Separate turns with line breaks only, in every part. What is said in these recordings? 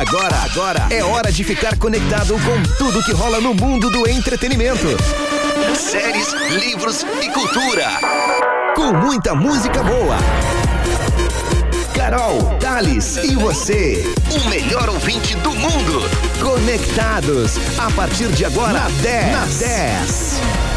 Agora, agora é hora de ficar conectado com tudo que rola no mundo do entretenimento. Séries, livros e cultura. Com muita música boa. Carol, Thales e você, o melhor ouvinte do mundo. Conectados a partir de agora na 10. Na 10.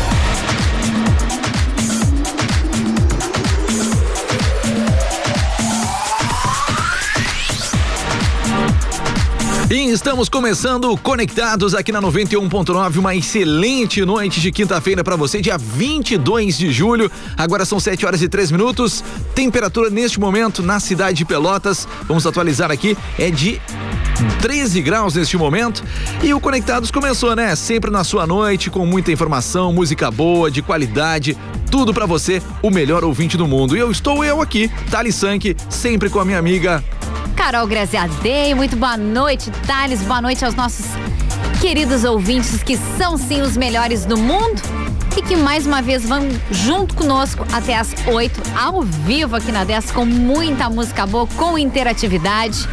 E estamos começando conectados aqui na 91.9, uma excelente noite de quinta-feira para você, dia 22 de julho. Agora são 7 horas e 3 minutos. Temperatura neste momento na cidade de Pelotas, vamos atualizar aqui, é de 13 graus neste momento. E o Conectados começou, né? Sempre na sua noite, com muita informação, música boa, de qualidade, tudo para você, o melhor ouvinte do mundo. E eu estou eu aqui, Thali Sank, sempre com a minha amiga
Carol Graziadei, muito boa noite, Thales, boa noite aos nossos queridos ouvintes que são sim os melhores do mundo e que mais uma vez vão junto conosco até as 8, ao vivo aqui na 10, com muita música boa, com interatividade.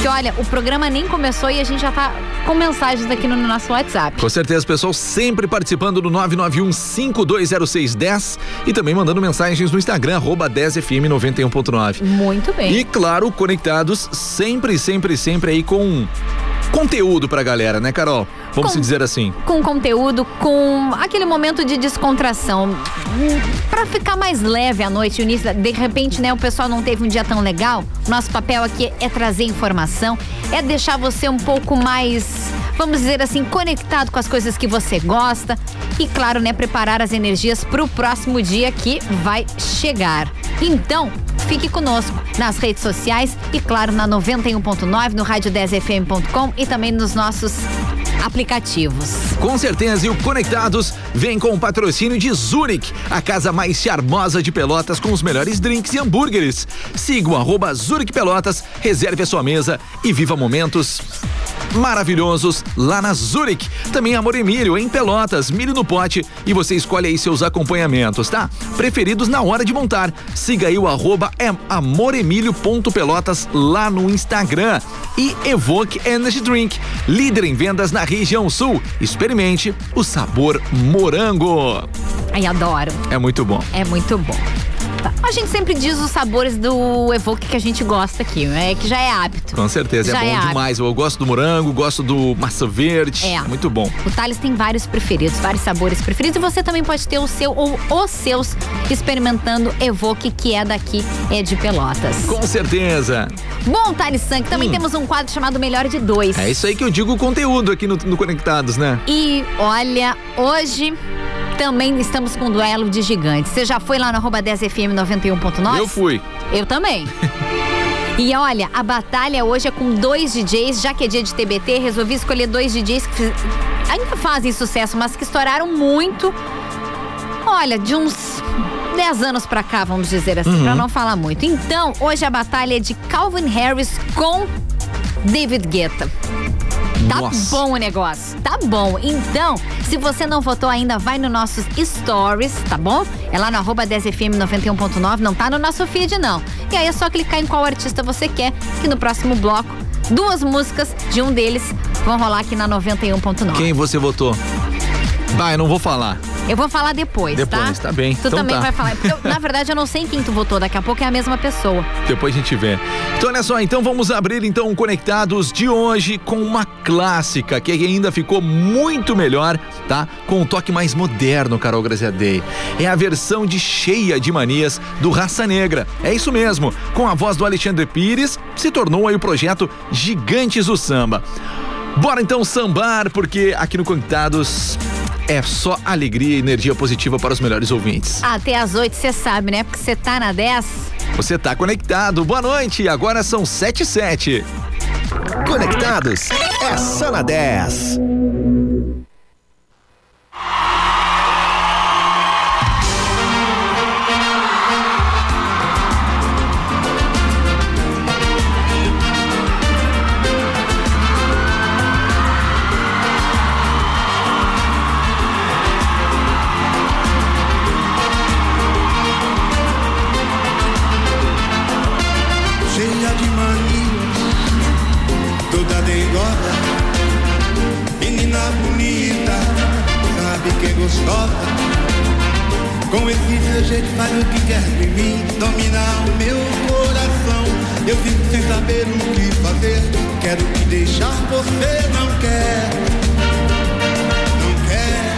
Que olha, o programa nem começou e a gente já tá com mensagens aqui no nosso WhatsApp.
Com certeza, pessoal sempre participando do 991 520610 e também mandando mensagens no Instagram, arroba 10fm 91.9.
Muito bem.
E claro, conectados sempre, sempre, sempre aí com conteúdo pra galera, né, Carol? Vamos com, dizer assim.
Com conteúdo, com aquele momento de descontração. Para ficar mais leve à noite, início, de repente, né, o pessoal não teve um dia tão legal. Nosso papel aqui é trazer informação, é deixar você um pouco mais, vamos dizer assim, conectado com as coisas que você gosta e, claro, né, preparar as energias para o próximo dia que vai chegar. Então, fique conosco nas redes sociais e, claro, na 91.9, no rádio10fm.com e também nos nossos aplicativos.
Com certeza, e o Conectados vem com o patrocínio de Zurich, a casa mais charmosa de Pelotas com os melhores drinks e hambúrgueres. Siga o arroba Zurich Pelotas, reserve a sua mesa e viva momentos maravilhosos lá na Zurich. Também Amor e Milho em Pelotas, milho no pote e você escolhe aí seus acompanhamentos, tá? Preferidos na hora de montar. Siga aí o arroba é amoremilho.pelotas lá no Instagram. E Evoque Energy Drink, líder em vendas na região sul. Experimente o sabor morango.
Ai, adoro.
É muito bom.
É muito bom. A gente sempre diz os sabores do Evoque que a gente gosta aqui, é que já é hábito.
Com certeza, é já é bom é demais. Eu gosto do morango, gosto do maçã verde. É. Muito bom.
O Thales tem vários preferidos, vários sabores preferidos e você também pode ter o seu ou os seus experimentando Evoque, que é daqui, é de Pelotas.
Com certeza.
Bom, Thales Sank, também hum. temos um quadro chamado Melhor de Dois.
É isso aí que eu digo o conteúdo aqui no, no Conectados, né?
E olha, hoje também estamos com um duelo de gigantes. Você já foi lá arroba 10FM 91.9?
Eu fui.
Eu também. E olha, a batalha hoje é com dois DJs, já que é dia de TBT, resolvi escolher dois DJs que ainda fazem sucesso, mas que estouraram muito. Olha, de uns 10 anos pra cá, vamos dizer assim, uhum. pra não falar muito. Então, hoje a batalha é de Calvin Harris com David Guetta. Tá Nossa. bom o negócio, tá bom. Então, se você não votou ainda, vai no nossos stories, tá bom? É lá no arroba 10fm 91.9, não tá no nosso feed, não. E aí é só clicar em qual artista você quer, que no próximo bloco, duas músicas de um deles vão rolar aqui na 91.9.
Quem você votou? Vai, eu não vou falar.
Eu vou falar depois,
depois
tá?
Depois, tá bem.
Tu
então
também
tá.
vai falar. Eu, na verdade, eu não sei em quem tu votou. Daqui a pouco é a mesma pessoa.
Depois a gente vê. Então, olha só. Então, vamos abrir, então, Conectados de hoje com uma clássica que ainda ficou muito melhor, tá? Com um toque mais moderno, Carol Graziadei. É a versão de Cheia de Manias do Raça Negra. É isso mesmo. Com a voz do Alexandre Pires, se tornou aí o projeto Gigantes do Samba. Bora então sambar, porque aqui no Conectados é só alegria e energia positiva para os melhores ouvintes.
Até às 8 você sabe, né? Porque você tá na 10.
Você tá conectado. Boa noite. Agora são 7 e 7.
Conectados é só na 10.
Esse seu jeito faz o que quer de mim, dominar o meu coração. Eu fico sem saber o que fazer, quero te deixar, você não quer. Não quer,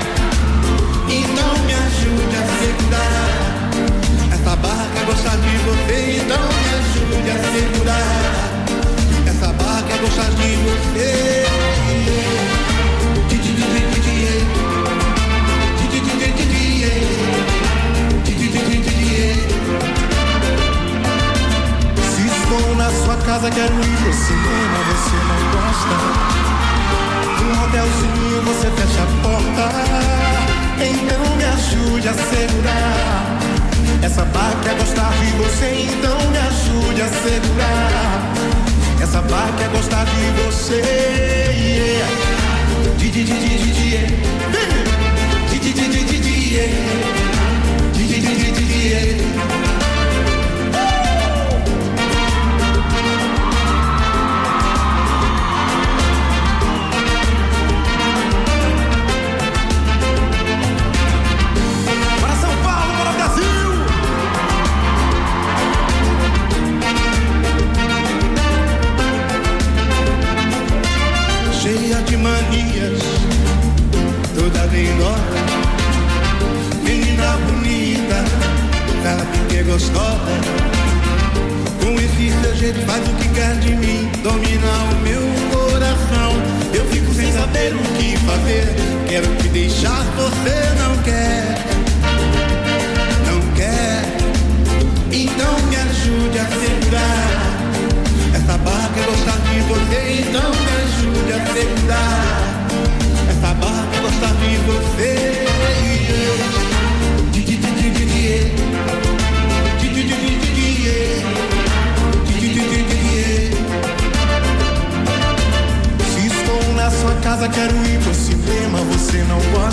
então me ajude a segurar. Essa barra quer gostar de você, então me ajude a segurar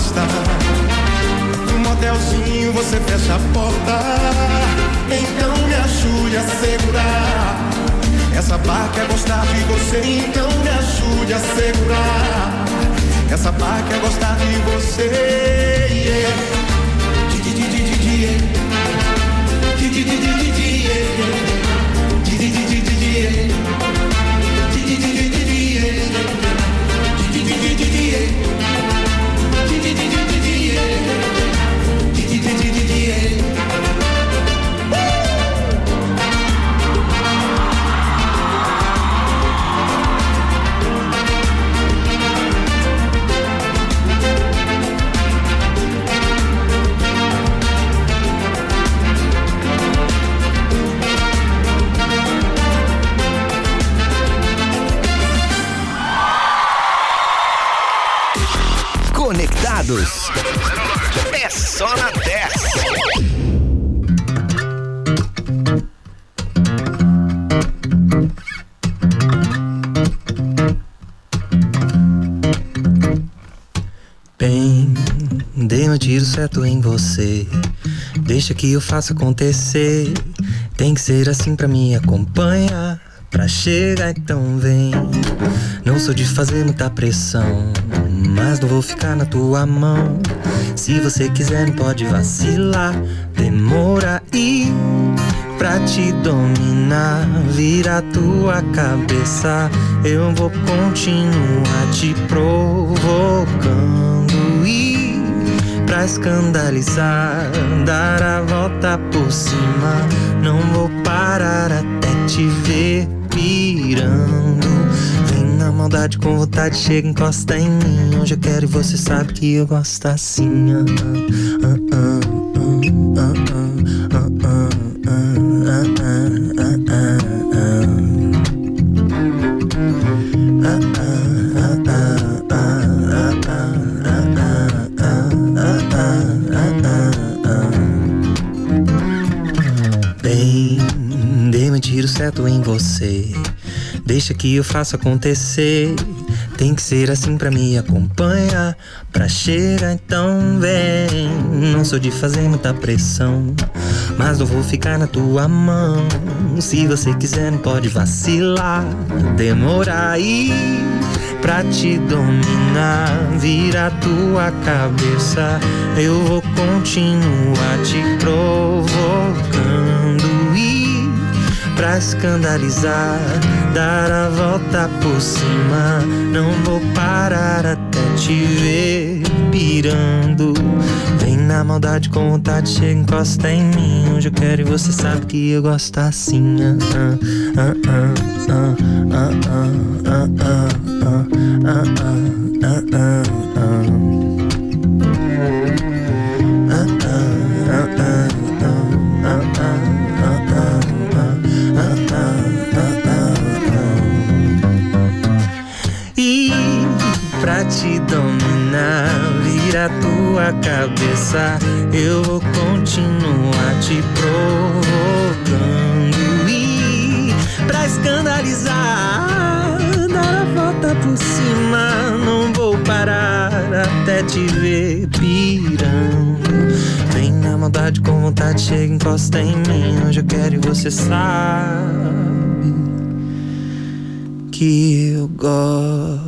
gosta. No motelzinho você fecha a porta. Então me ajude a segurar. Essa barra quer gostar de você, então me ajude a segurar. Essa barra quer gostar de você. Yeah. Di,
É só na 10.
Bem, dei um tiro certo em você. Deixa que eu faça acontecer. Tem que ser assim pra me acompanhar. Pra chegar então vem. Não sou de fazer muita pressão, mas não vou ficar na tua mão. Se você quiser, não pode vacilar. Demora aí pra te dominar. Vira tua cabeça, eu vou continuar te provocando. E pra escandalizar, dar a volta por cima. Não vou parar até te ver pirando. Maldade com vontade, chega, encosta em mim. Hoje eu quero e você sabe que eu gosto assim. Uh, uh, Bem, dei um tiro certo em você. Deixa que eu faça acontecer. Tem que ser assim pra me acompanhar. Pra chegar então vem. Não sou de fazer muita pressão, mas não vou ficar na tua mão. Se você quiser, não pode vacilar. Demorar aí pra te dominar. Vira tua cabeça. Eu vou continuar te provocando. E pra escandalizar, dar a volta por cima. Não vou parar até te ver pirando. Vem na maldade com vontade, chega, encosta em mim. Onde eu quero e você sabe que eu gosto assim. Ah, ah, ah, ah, ah, ah, ah, ah, ah, ah, vira tua cabeça. Eu vou continuar te provocando. E pra escandalizar, dar a volta por cima. Não vou parar até te ver pirando. Vem na maldade com vontade, chega, encosta em mim. Onde eu quero e você sabe que eu gosto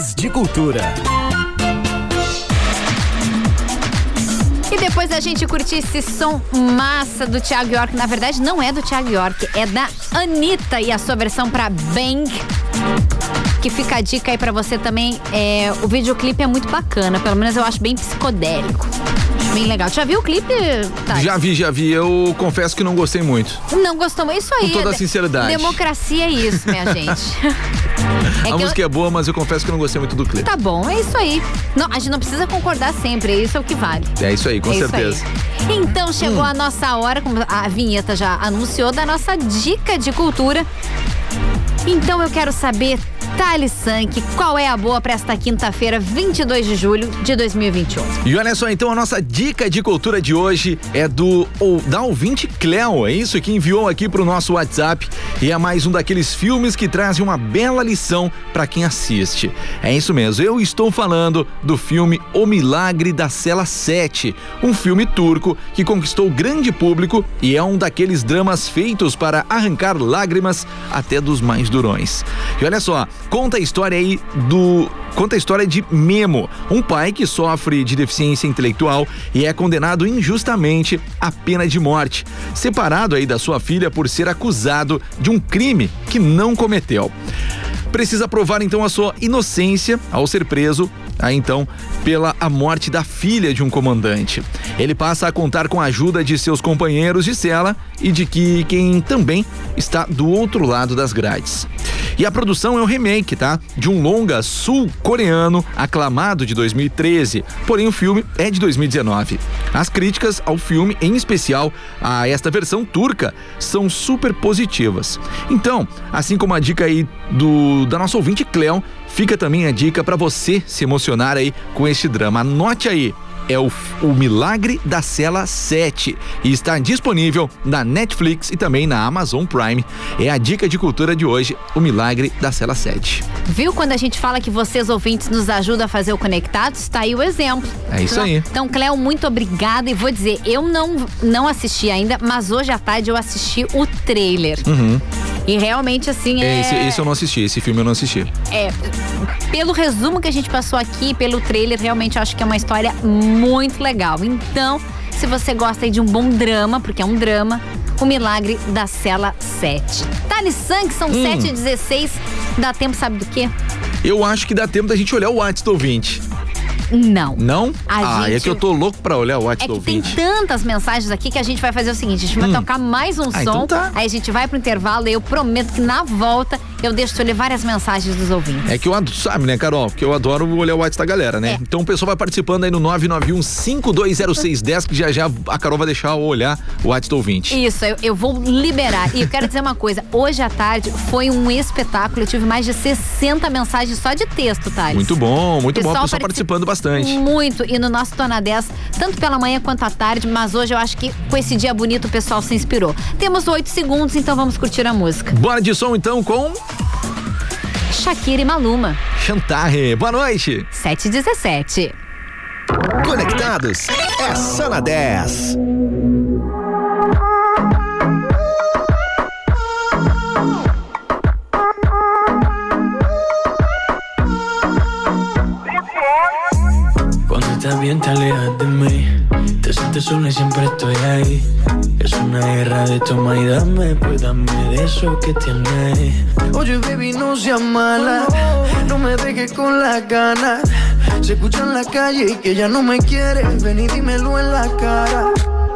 Dicas de cultura.
E depois da gente curtir esse som massa do Thiago York, na verdade não é do Thiago York, é da Anitta e a sua versão pra Bang. Que fica a dica aí pra você também. É, o videoclipe é muito bacana, pelo menos eu acho bem psicodélico. Bem legal. Já viu o clipe? Thales?
Já vi, já vi. Eu confesso que não gostei muito.
Não gostou? É Isso aí.
Com toda
é
a
de-
sinceridade.
Democracia é isso, minha gente. É
a
que eu-
música é boa, mas eu confesso que eu não gostei muito do clipe.
Tá bom, é isso aí. Não, a gente não precisa concordar sempre, isso é o que vale.
É isso aí, com
É
certeza.
aí. Então chegou a nossa hora, como a vinheta já anunciou, da nossa dica de cultura. Então eu quero saber, Thales Sank, qual é a boa para esta quinta-feira, 22 de julho de 2021?
E olha só, então a nossa dica de cultura de hoje é do ou, da ouvinte Cleo, é isso que enviou aqui pro nosso WhatsApp e é mais um daqueles filmes que trazem uma bela lição para quem assiste. É isso mesmo, eu estou falando do filme O Milagre da Cela 7, um filme turco que conquistou grande público e é um daqueles dramas feitos para arrancar lágrimas até dos mais durões. E olha só, conta a história aí do conta a história de Memo, um pai que sofre de deficiência intelectual e é condenado injustamente à pena de morte, separado aí da sua filha por ser acusado de um crime que não cometeu. Precisa provar então a sua inocência ao ser preso, aí então pela a morte da filha de um comandante. Ele passa a contar com a ajuda de seus companheiros de cela e de que quem também está do outro lado das grades. E a produção é um remake, tá? De um longa sul-coreano aclamado de 2013. Porém, o filme é de 2019. As críticas ao filme, em especial a esta versão turca, são super positivas. Então, assim como a dica aí do da nossa ouvinte Cleo, fica também a dica para você se emocionar aí com este drama. Anote aí é o, o Milagre da Cela 7 e está disponível na Netflix e também na Amazon Prime. É a dica de cultura de hoje, o Milagre da Cela 7.
Viu quando a gente fala que vocês ouvintes nos ajudam a fazer o Conectados? Tá aí o exemplo.
É isso aí.
Então, Cléo, muito obrigada. E vou dizer, eu não, não assisti ainda, mas hoje à tarde eu assisti o trailer. E realmente, assim, é.
É, esse, esse eu não assisti, esse filme eu não assisti.
É, pelo resumo que a gente passou aqui, pelo trailer, realmente eu acho que é uma história muito legal. Então, se você gosta aí de um bom drama, porque é um drama, O Milagre da Cela 7. Thales Sank, são
Hum.
7 e 16 Dá tempo, sabe do quê?
Eu acho que dá tempo da gente olhar o WhatsApp do ouvinte.
Não.
Não?
A
ah, é
gente-
que eu tô louco pra olhar o WhatsApp
É
do
que tem
ouvinte.
tantas mensagens aqui que a gente vai fazer o seguinte: a gente vai tocar mais um
Ah,
som,
então tá.
aí a gente vai pro intervalo e eu prometo que na volta eu deixo tu ler várias mensagens dos ouvintes.
É que eu adoro, sabe, né, Carol? Porque eu adoro olhar o WhatsApp da galera, né?
É.
Então o pessoal vai participando aí no 991-520610, que já já a Carol vai deixar eu olhar o WhatsApp do ouvinte.
Isso, eu, eu vou liberar. E eu quero dizer uma coisa: hoje à tarde foi um espetáculo. Eu tive mais de 60 mensagens só de texto, Thales.
Muito bom, muito bom. O pessoal
participa-
participando bastante.
Muito. E no nosso Tona 10, tanto pela manhã quanto à tarde, mas hoje eu acho que com esse dia bonito o pessoal se inspirou. Temos oito segundos, então vamos curtir a música.
Bora de som então com
Shakira e Maluma,
Chantarre. Boa noite.
7 e 17.
Conectados é só na 10.
Bien te alejas de mí. Te sientes sola y siempre estoy ahí. Es una guerra de toma y dame Pues dame de eso que tienes. Oye baby no seas mala. No me dejes con las ganas Se escucha en la calle y que ya no me quieres Ven y dímelo en la cara.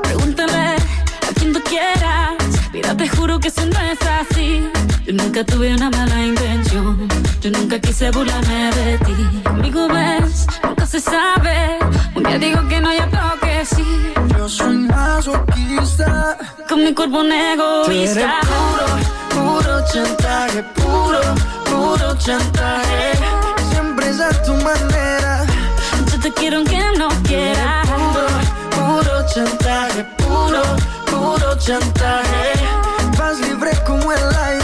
Pregúntale a quien tú quieras. Mira, te juro que eso no es así. Yo nunca tuve una mala intención. Yo nunca quise burlarme de ti. Conmigo ves, nunca se sabe. Un día digo que no hay otro que sí.
Yo soy masoquista
Con mi cuerpo un
Tú eres
egoísta.
puro, puro chantaje Puro, puro chantaje Siempre es a tu manera
Yo te quiero aunque no quieras.
Puro, puro chantaje, puro, puro chantaje. Vas libre como el aire.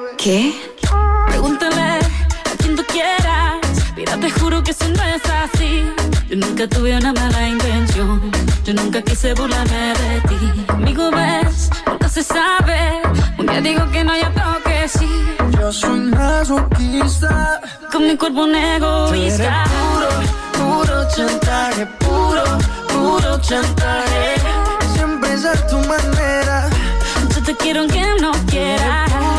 ¿Qué? Pregúntale a quien tú quieras Mira, te juro que eso no es así Yo nunca tuve una mala intención Yo nunca quise burlarme de ti Conmigo ves, nunca se sabe Un día digo que no hay otro que sí
Yo soy masoquista.
Con mi cuerpo un egoísta.
puro, puro chantaje, puro, puro chantaje. Siempre es a tu manera.
Yo te quiero aunque no quieras.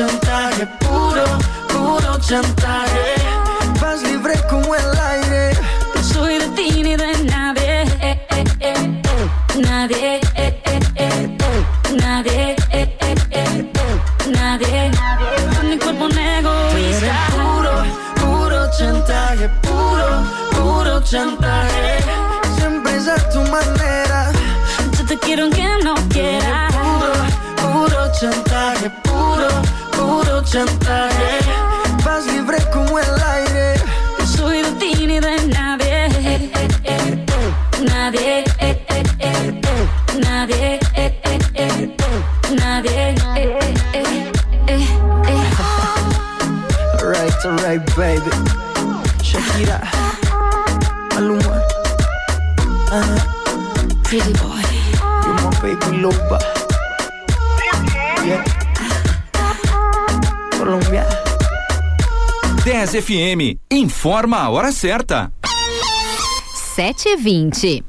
Chantaje, puro, puro chantaje. Vas libre como el aire.
No soy de ti ni de nadie. Eh, eh, eh. Nadie. eh, eh, eh. Nadie. eh, eh, eh. Nadie. Con mi cuerpo egoísta.
puro, puro chantaje, puro, puro chantaje. Chantaje. Vas libre como el aire.
No soy ni de nadie. Eh, eh. Nadie. eh, eh, eh. Nadie. eh, eh, eh. Nadie. eh, eh, eh. Eh, eh.
Alright, alright, baby. Shakira, Maluma, uh,
Pretty boy.
you're my baby loba.
10 FM informa a hora certa.
7h20.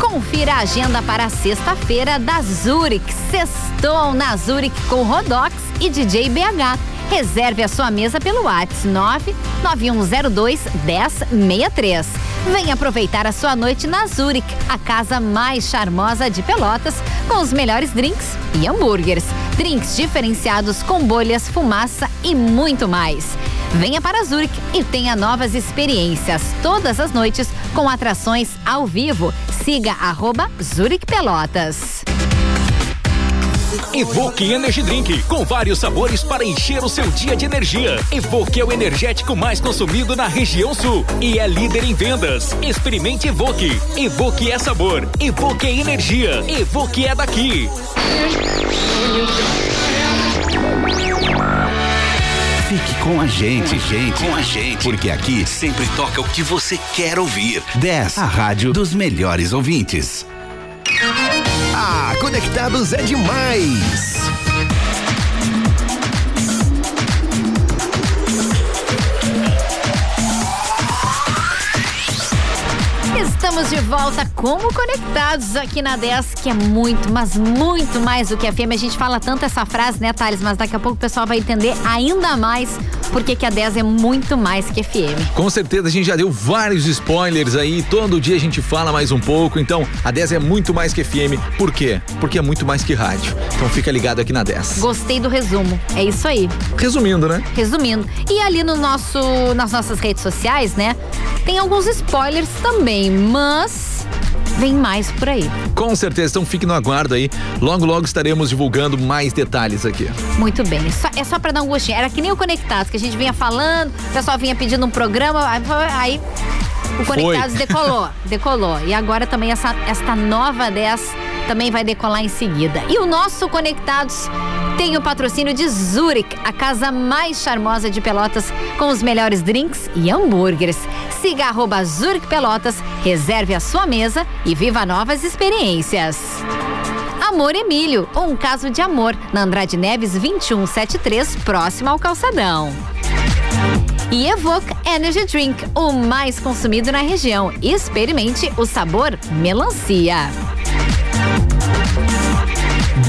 Confira a agenda para sexta-feira da Zurich. Sextou na Zurich com Rodox e DJ BH. Reserve a sua mesa pelo WhatsApp 99102 1063. Venha aproveitar a sua noite na Zurich, a casa mais charmosa de Pelotas, com os melhores drinks e hambúrgueres. Drinks diferenciados com bolhas, fumaça e muito mais. Venha para Zurich e tenha novas experiências todas as noites com atrações ao vivo. Siga arroba Zurich Pelotas.
Evoque Energy Drink, com vários sabores para encher o seu dia de energia. Evoque é o energético mais consumido na região sul e é líder em vendas. Experimente Evoque. Evoque é sabor. Evoque é energia. Evoque é daqui.
Fique com a gente, gente, com a gente, porque aqui sempre toca o que você quer ouvir. 10, a rádio dos melhores ouvintes. Ah, conectados é demais.
Estamos de volta como conectados aqui na 10, que é muito, mas muito mais do que FM. A gente fala tanto essa frase, né, Thales? Mas daqui a pouco o pessoal vai entender ainda mais porque que a 10 é muito mais que FM.
Com certeza a gente já deu vários spoilers aí, todo dia a gente fala mais um pouco. Então, a 10 é muito mais que FM. Por quê? Porque é muito mais que rádio. Então fica ligado aqui na 10.
Gostei do resumo. É isso aí.
Resumindo, né?
Resumindo. E ali no nosso, nas nossas redes sociais, né? Tem alguns spoilers também, mas vem mais por aí.
Com certeza, então fique no aguardo aí. Logo, logo estaremos divulgando mais detalhes aqui.
Muito bem. É só, pra dar um gostinho. Era que nem o Conectados, que a gente vinha falando, o pessoal vinha pedindo um programa, aí- aí o Conectados
Foi.
decolou, decolou. E agora também essa, esta nova 10 também vai decolar em seguida. E o nosso Conectados tem o patrocínio de Zurich, a casa mais charmosa de Pelotas, com os melhores drinks e hambúrgueres. Siga arroba Zurich Pelotas, reserve a sua mesa e viva novas experiências. Amor Emílio, um caso de amor, na Andrade Neves 2173, próximo ao calçadão. E Evoque Energy Drink, o mais consumido na região. Experimente o sabor melancia.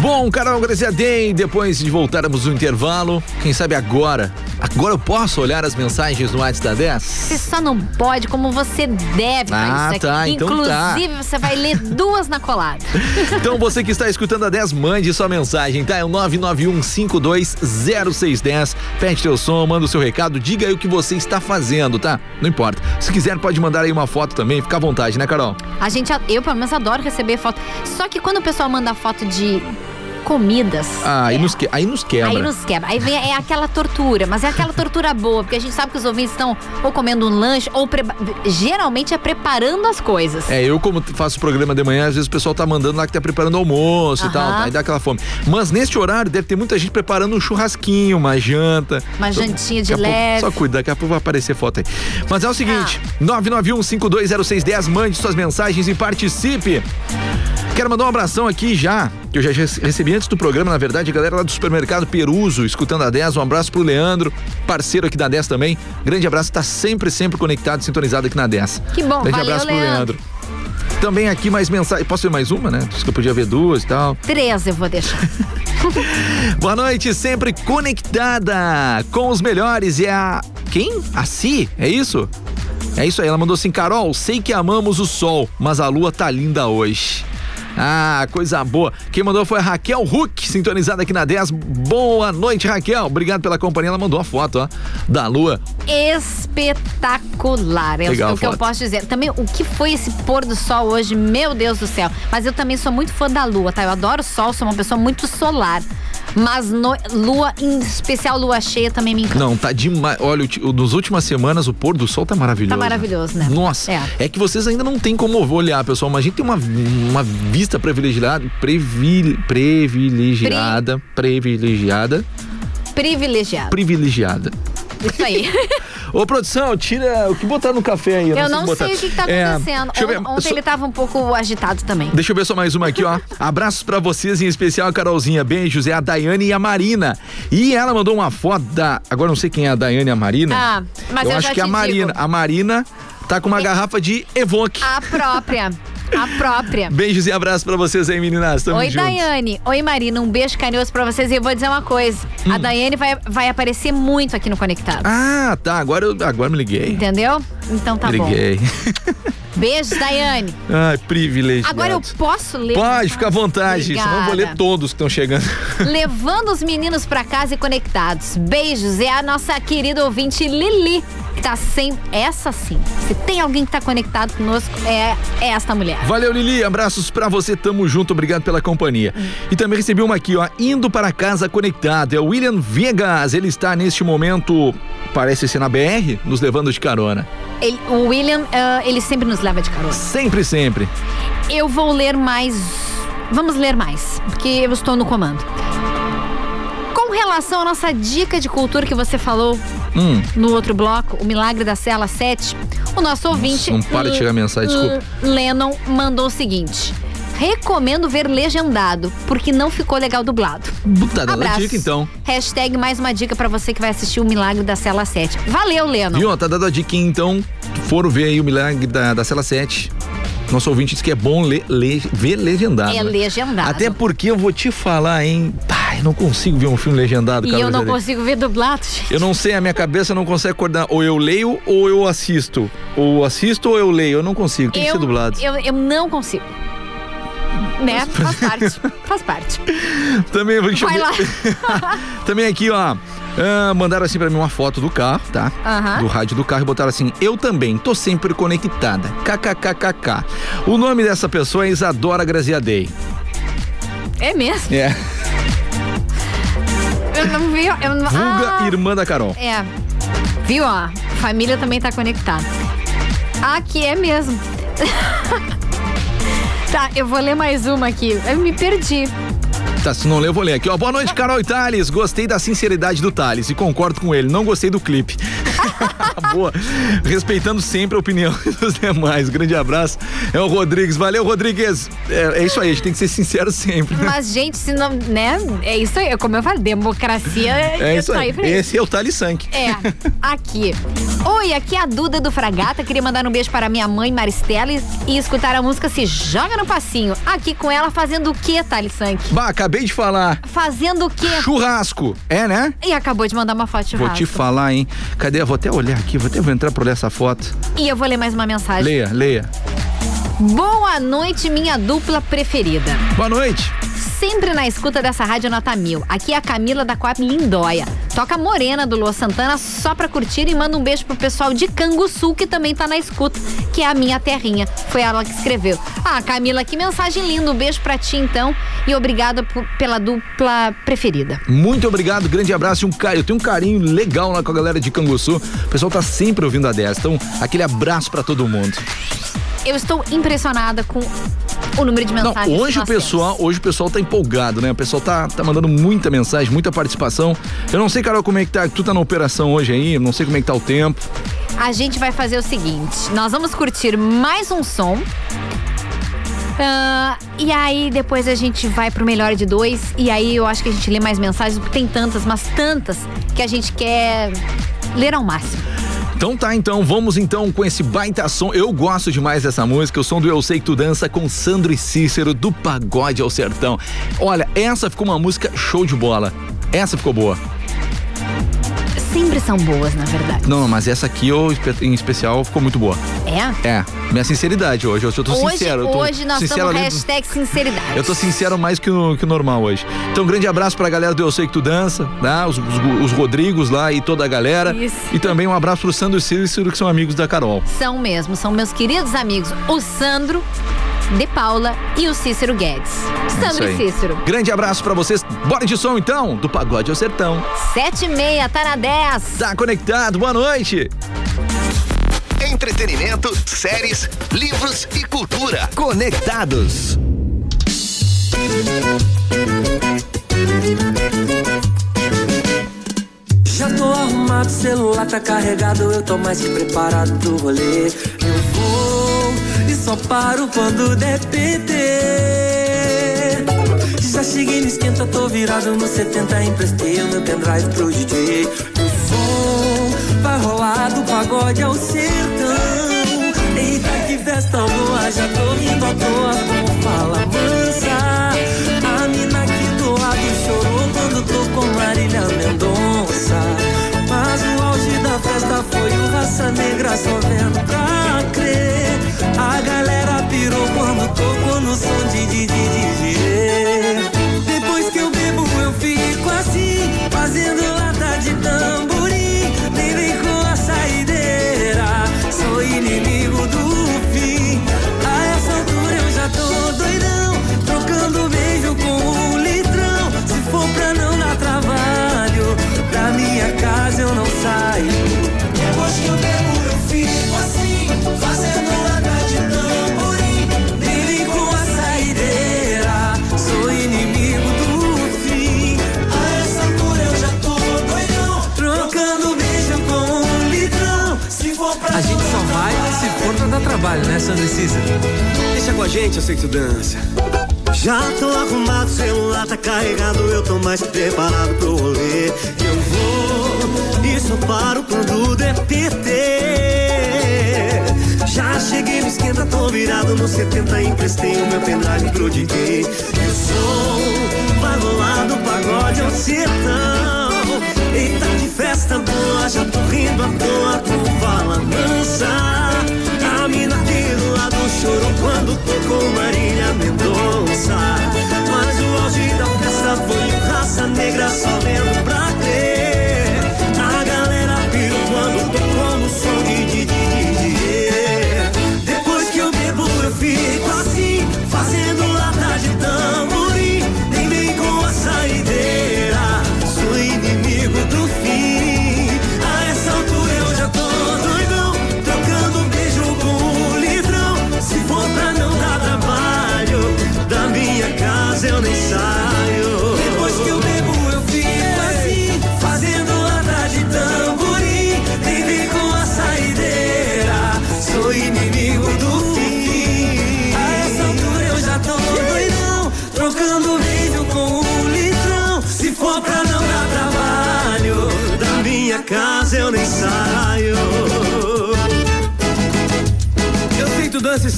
Bom, Carol Graziadei, depois de voltarmos do intervalo, quem sabe agora, agora eu posso olhar as mensagens no WhatsApp da 10?
Você só não pode como você deve,
Ah, tá, então
Inclusive,
tá.
você vai ler duas na colada.
Então você que está escutando a 10, mande sua mensagem, tá? É o 991520610. Pede teu som, manda o seu recado, diga aí o que você está fazendo, tá? Não importa. Se quiser, pode mandar aí uma foto também, fica à vontade, né, Carol?
A gente, eu pelo menos adoro receber foto. Só que quando o pessoal manda foto de comidas.
Ah, aí, nos, que- aí nos quebra.
Aí nos quebra. Aí vem é aquela tortura, mas é aquela tortura boa, porque a gente sabe que os ouvintes estão ou comendo um lanche ou preba- geralmente é preparando as coisas.
É, eu como faço programa de manhã, às vezes o pessoal tá mandando lá que tá preparando almoço e tal,
Aham.
aí dá aquela fome. Mas neste horário deve ter muita gente preparando um churrasquinho, uma janta.
Uma jantinha de
a pouco-
leve.
só cuida, daqui a pouco vai aparecer foto aí. Mas é o seguinte,
Ah.
991-520610, mande suas mensagens e participe. Quero mandar um abração aqui já, que eu já rece- recebi antes do programa, na verdade, a galera lá do supermercado Peruso, escutando a 10. Um abraço pro Leandro, parceiro aqui da 10 também. Grande abraço, tá sempre, sempre conectado, sintonizado aqui na 10.
Que bom,
Grande
valeu,
abraço pro
Leandro.
Leandro. Também aqui mais mensagem. Posso ver mais uma, né? Diz que eu podia ver duas e tal.
Três eu vou deixar.
Boa noite, sempre conectada com os melhores. E a. Quem? A Si? É isso? É isso aí. Ela mandou assim: Carol, sei que amamos o sol, mas a lua tá linda hoje. Ah, coisa boa. Quem mandou foi a Raquel Huck, sintonizada aqui na 10. Boa noite, Raquel. Obrigado pela companhia. Ela mandou a foto, ó, da lua.
Espetacular. É
Legal
o que eu posso dizer. Também, o que foi esse pôr do sol hoje? Meu Deus do céu. Mas eu também sou muito fã da lua, tá? Eu adoro o sol, sou uma pessoa muito solar. Mas no- lua, em especial lua cheia, também me encanta.
Não, tá demais. Olha, o o- nas últimas semanas o pôr do sol tá maravilhoso.
Tá maravilhoso, né?
Nossa,
É.
é. que vocês ainda não tem como olhar, pessoal, mas a gente tem uma, uma vista privilegiada, previl, privilegiada, privilegiada,
Privilegiado.
privilegiada.
Isso aí.
Ô, produção, tira o que botar no café aí.
eu não sei o que, que tá
É,
acontecendo.
eu ver,
On- Ontem
só-
ele tava um pouco agitado também.
Deixa eu ver só mais uma aqui, ó. Abraços pra vocês, em especial a Carolzinha. Beijos, é a Daiane e a Marina. E ela mandou uma foto da. Agora não sei quem é a Daiane e a Marina.
Ah, mas eu
acho
já
que é a Marina.
digo.
A Marina tá com uma garrafa de Evoque.
A própria. A própria.
Beijos e abraços pra vocês aí, meninas. Tamo
Oi,
juntos.
Daiane. Oi, Marina. Um beijo carinhoso pra vocês. E eu vou dizer uma coisa: a Daiane vai, vai aparecer muito aqui no Conectado.
Hum. Ah, tá. Agora, eu, agora me liguei.
Entendeu? Então tá bom.
liguei.
Beijos, Daiane.
Ai, privilegiado.
Agora eu posso ler?
Pode, fica à vontade.
Obrigada.
Senão eu vou ler todos que estão chegando.
Levando os meninos pra casa e conectados. Beijos. É a nossa querida ouvinte Lili, tá sempre. Essa sim. Se tem alguém que tá conectado conosco, é, é esta mulher.
Valeu, Lili. Abraços pra você. Tamo junto. Obrigado pela companhia. E também recebi uma aqui, ó. Indo para casa conectado. É o William Vegas. Ele está neste momento, parece ser na BR, nos levando de carona.
Ele- o William, ah, ele sempre nos leva de carona.
Sempre, sempre.
Eu vou ler mais. Vamos ler mais, porque eu estou no comando. Relação à nossa dica de cultura que você falou
Hum.
no outro bloco, o Milagre da Cela 7, o nosso ouvinte.
não para de chegar mensagem, desculpa.
Lennon mandou o seguinte. Recomendo ver legendado, porque não ficou legal dublado.
Tá dando
Abraço.
dica então.
Hashtag mais uma dica pra você que vai assistir o Milagre da Cela 7. Valeu, Lennon.
Viu? Tá dando a dica então. Foram ver aí o milagre da, da cela 7. Nosso ouvinte disse que é bom ler, ler- ver legendado.
É
né?
legendado.
Até porque eu vou te falar, hein? Eu não consigo ver um filme legendado,
E eu não consigo ver dublado, gente.
Eu não sei, a minha cabeça não consegue acordar. Ou eu leio ou eu assisto. Ou assisto ou eu leio. Eu não consigo. Tem que ser dublado.
Eu, eu não consigo. Né? Faz parte. Faz parte.
Também, eu
Vai lá.
Também aqui, ó. ah, mandaram assim pra mim uma foto do carro, tá?
Aham.
Do rádio do carro e botaram assim: Eu também, tô sempre conectada. KKKKK. O nome dessa pessoa é Isadora Graziadei.
É mesmo?
É.
Eu não vi. Eu não...
Vulga
Ah,
irmã da Carol.
É. Viu, ó? Família também tá conectada. Aqui é mesmo. tá, eu vou ler mais uma aqui. Eu me perdi.
Tá, se não ler, eu vou ler aqui, ó. Boa noite, Carol e Thales. Gostei da sinceridade do Thales e concordo com ele. Não gostei do clipe. Boa. Respeitando sempre a opinião dos demais. Grande abraço. É o Rodrigues. Valeu, Rodrigues. É, é isso aí, a gente tem que ser sincero sempre. né?
Mas, gente, se não. Né? É isso aí. Como eu falei, democracia
É isso
tá
aí.
isso.
Esse é o Thales Sank.
É, aqui. Oi, aqui é a Duda do Fragata. Queria mandar um beijo para minha mãe Maristela e, escutar a música Se Joga no Passinho. Aqui com ela fazendo o quê, Thales Sank?
Bah, acabei de falar.
Fazendo o quê?
Churrasco. É, né?
E acabou de mandar uma foto de
Vou
churrasco.
te falar, hein? Cadê? Vou até olhar aqui, vou até vou entrar por essa foto.
E eu vou ler mais uma mensagem.
Leia, leia.
Boa noite, minha dupla preferida.
Boa noite.
Sempre na escuta dessa rádio nota mil. Aqui é a Camila da Coab Lindóia. Toca Morena do Lua Santana só pra curtir e manda um beijo pro pessoal de Canguçu que também tá na escuta, que é a minha terrinha. Foi ela que escreveu. Ah, Camila, que mensagem linda. Um beijo pra ti então e obrigada pela dupla preferida.
Muito obrigado, grande abraço e um carinho. Eu tenho um carinho legal lá com a galera de Canguçu. O pessoal tá sempre ouvindo a 10. Então, aquele abraço pra todo mundo.
Eu estou impressionada com o número de
Não,
mensagens.
hoje
que
o pessoal, hoje o pessoal tá empolgado, né? O pessoal tá, tá mandando muita mensagem, muita participação. Eu não sei, Carol, como é que tá. Tu tá na operação hoje aí, não sei como é que tá o tempo.
A gente vai fazer o seguinte: nós vamos curtir mais um som. Ah, e aí depois a gente vai pro melhor de dois. E aí eu acho que a gente lê mais mensagens, porque tem tantas, mas tantas, que a gente quer ler ao máximo.
Então tá, então, vamos então com esse baita som. Eu gosto demais dessa música, o som do Eu Sei Que Tu Dança com Sandro e Cícero, do Pagode ao Sertão. Olha, essa ficou uma música show de bola. Essa ficou boa.
Sempre são boas, na verdade.
Não, não, mas essa aqui eu, em especial ficou muito boa.
É?
É, minha sinceridade hoje, hoje eu tô
hoje,
sincero. eu tô
hoje nós
sincero
estamos hashtag sinceridade.
Eu tô sincero mais que o, que o normal hoje. Então, um grande abraço pra galera do Eu Sei Que Tu Dança, né? Os, os, os Rodrigos lá e toda a galera.
Isso.
E também um abraço pro Sandro e Cícero, que são amigos da Carol.
São mesmo, são meus queridos amigos, o Sandro de Paula e o Cícero Guedes. Sandro e. Cícero.
Grande abraço pra vocês. Bora de som então, do Pagode ao Sertão.
Sete e meia, tá na 10.
Tá conectado, boa noite.
Entretenimento, séries, livros e cultura. Conectados.
Já tô arrumado, celular tá carregado, eu tô mais que preparado pro rolê. Eu só paro quando der. Já cheguei no esquenta, tô virado no 70, emprestei o meu pendrive pro DJ. O som vai rolar do pagode ao sertão. Eita, que festa boa, já tô rindo à toa com fala mansa. A mina aqui do lado chorou quando tocou Marília Mendonça. Mas o auge da festa foi o Raça Negra só vendo pra crer. Tocou no som de
sei que dança. Já tô arrumado, celular tá carregado, eu tô mais preparado pro rolê. Eu vou e só paro quando der PT. Já cheguei no esquenta, tô virado no 70, emprestei o meu pendrive pro DJ. E o som vai rolar do pagode ao sertão. Eita, que festa boa, já tô rindo à toa com fala mansa. Chorou quando tocou Marília Mendonça. Mas o auge da festa foi raça negra só vendo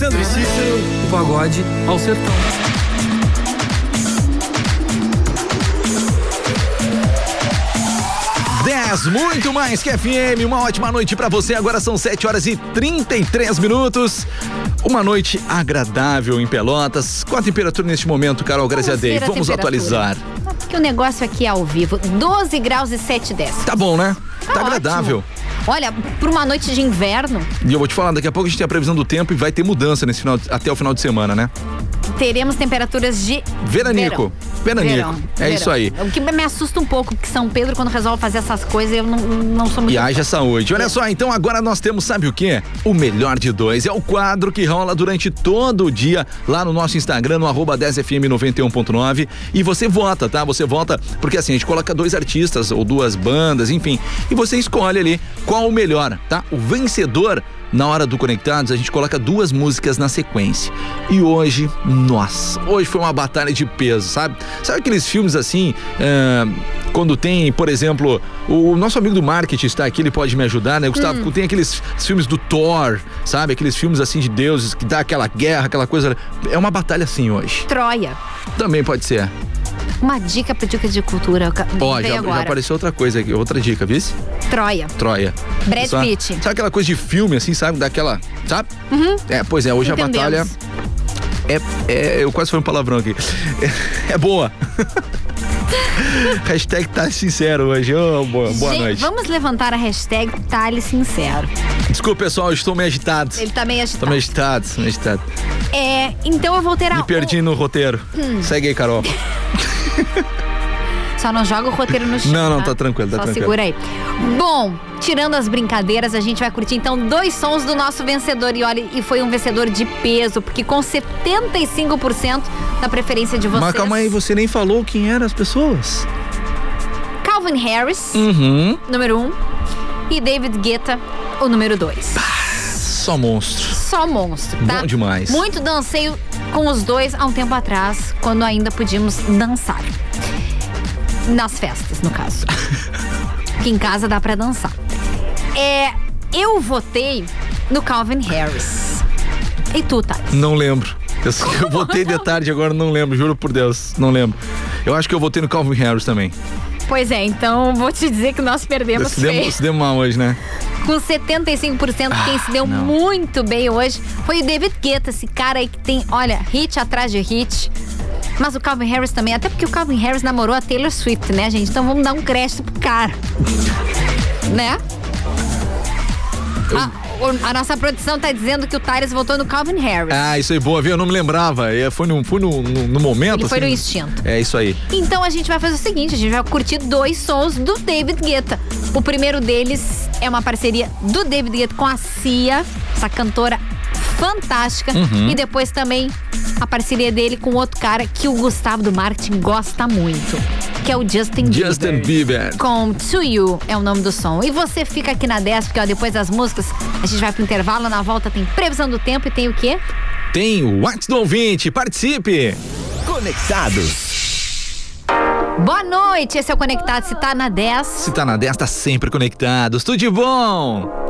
dança e Cícero.
O pagode ao sertão.
10, muito mais que FM. Uma ótima noite pra você. Agora são 7 horas e 33 minutos. Uma noite agradável em Pelotas. Qual a temperatura neste momento, Carol Graziadei? Vamos
temperatura.
atualizar.
Porque o negócio aqui é ao vivo. 12 graus e 7 décimos.
Tá bom, né? Tá,
ótimo.
agradável.
Olha, pra uma noite de inverno,
E eu vou te falar, daqui a pouco a gente tem a previsão do tempo e vai ter mudança nesse final, até o final de semana, né?
Teremos temperaturas de
Veranico.
verão.
Veranico.
Verão,
É
verão.
isso aí.
O que me assusta um pouco, porque São Pedro, quando resolve fazer essas coisas, eu não, não sou muito.
E haja saúde. Olha só, então agora nós temos, sabe o quê? O melhor de dois. É o quadro que rola durante todo o dia lá no nosso Instagram, no arroba 10fm91.9. E você vota, tá? Você vota, porque assim, a gente coloca dois artistas ou duas bandas, enfim. E você escolhe ali qual o melhor, tá? O vencedor. Na hora do Conectados, a gente coloca duas músicas na sequência. E hoje, nossa, hoje foi uma batalha de peso, sabe? Sabe aqueles filmes assim, é, quando tem, por exemplo, o nosso amigo do marketing está aqui, ele pode me ajudar, né, Gustavo?
Hum.
Tem aqueles filmes do Thor, sabe? Aqueles filmes assim de deuses que dá aquela guerra, aquela coisa. É uma batalha assim hoje.
Troia.
Também pode ser.
Uma dica para dicas de cultura.
Ó, já, já apareceu outra coisa aqui, outra dica, viu?
Troia.
Troia.
Brad
Só-
Pitt.
Sabe aquela coisa de filme, assim, sabe? Daquela. Sabe?
Uhum.
É, pois é, hoje a
Entendemos.
batalha. É, é, eu quase falei um palavrão aqui. É, é boa. Hashtag tá sincero hoje. Ô, boa, boa
Gente,
noite.
vamos levantar a hashtag Thales Sincero.
Desculpa, pessoal, eu estou meio agitado.
Ele tá meio
Tô
agitado.
meio agitado, meio agitado.
É, então eu vou ter a.
Me perdi no roteiro.
Hum.
Segue aí, Carol.
Só não joga o roteiro no chão.
Não, não, tá tranquilo, tá
Só
tranquilo.
segura aí. Bom, tirando as brincadeiras, a gente vai curtir então dois sons do nosso vencedor. E olha, e foi um vencedor de peso, porque com 75% da preferência de vocês.
Mas calma aí, você nem falou quem eram as pessoas.
Calvin Harris,
Uhum.
número um. E David Guetta, o número dois.
Só monstro.
Só monstro, tá?
Bom demais.
Muito dancei com os dois há um tempo atrás, quando ainda podíamos dançar. Nas festas, no caso. que em casa dá pra dançar. É, eu votei no Calvin Harris. E tu, Thales?
Não lembro. Eu, eu votei de tarde agora, não lembro, juro por Deus, não lembro. Eu acho que eu votei no Calvin Harris também.
Pois é, então vou te dizer que nós perdemos
Se se deu mal hoje, né?
Com 75%, quem se deu
Ah, não.
muito bem hoje foi o David Guetta, esse cara aí que tem, olha, hit atrás de hit. Mas o Calvin Harris também, até porque o Calvin Harris namorou a Taylor Swift, né, gente? Então vamos dar um crédito pro cara. né? A, o- a nossa produção tá dizendo que o Tyrus votou no Calvin Harris.
Ah, isso aí, boa, viu? Eu não me lembrava. É, Foi no, foi no, no, no momento.
Ele foi
assim.
no instinto.
É isso aí.
Então a gente vai fazer o seguinte: a gente vai curtir dois sons do David Guetta. O primeiro deles é uma parceria do David Guetta com a Cia, essa cantora fantástica.
Uhum.
E depois também a parceria dele com outro cara que o Gustavo do Marketing gosta muito, que é o Justin Bieber.
Justin Bieber.
Com To You é o nome do som. E você fica aqui na 10, porque ó, depois das músicas a gente vai pro intervalo, na volta tem previsão do tempo e tem o quê?
Tem o WhatsApp do ouvinte, participe!
Conectados.
Boa noite, esse é o Conectado. Se tá na 10.
Se tá na 10, tá sempre conectado. Tudo de bom?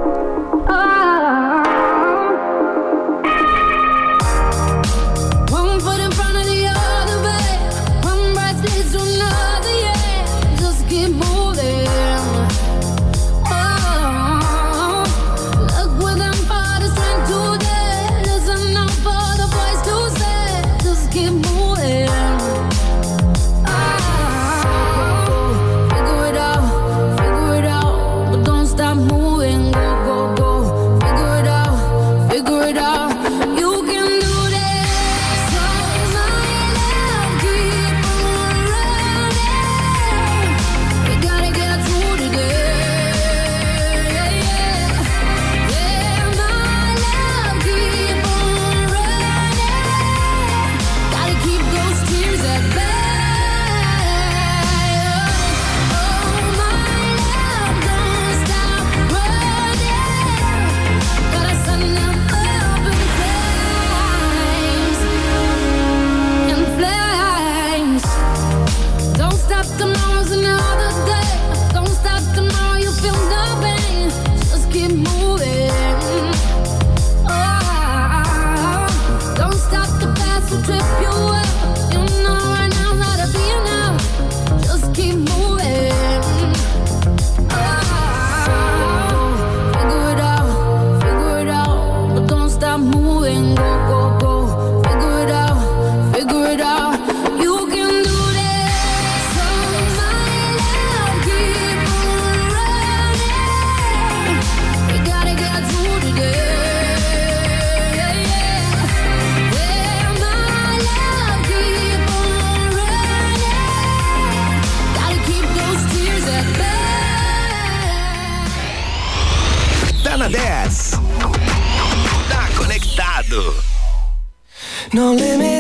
No limit.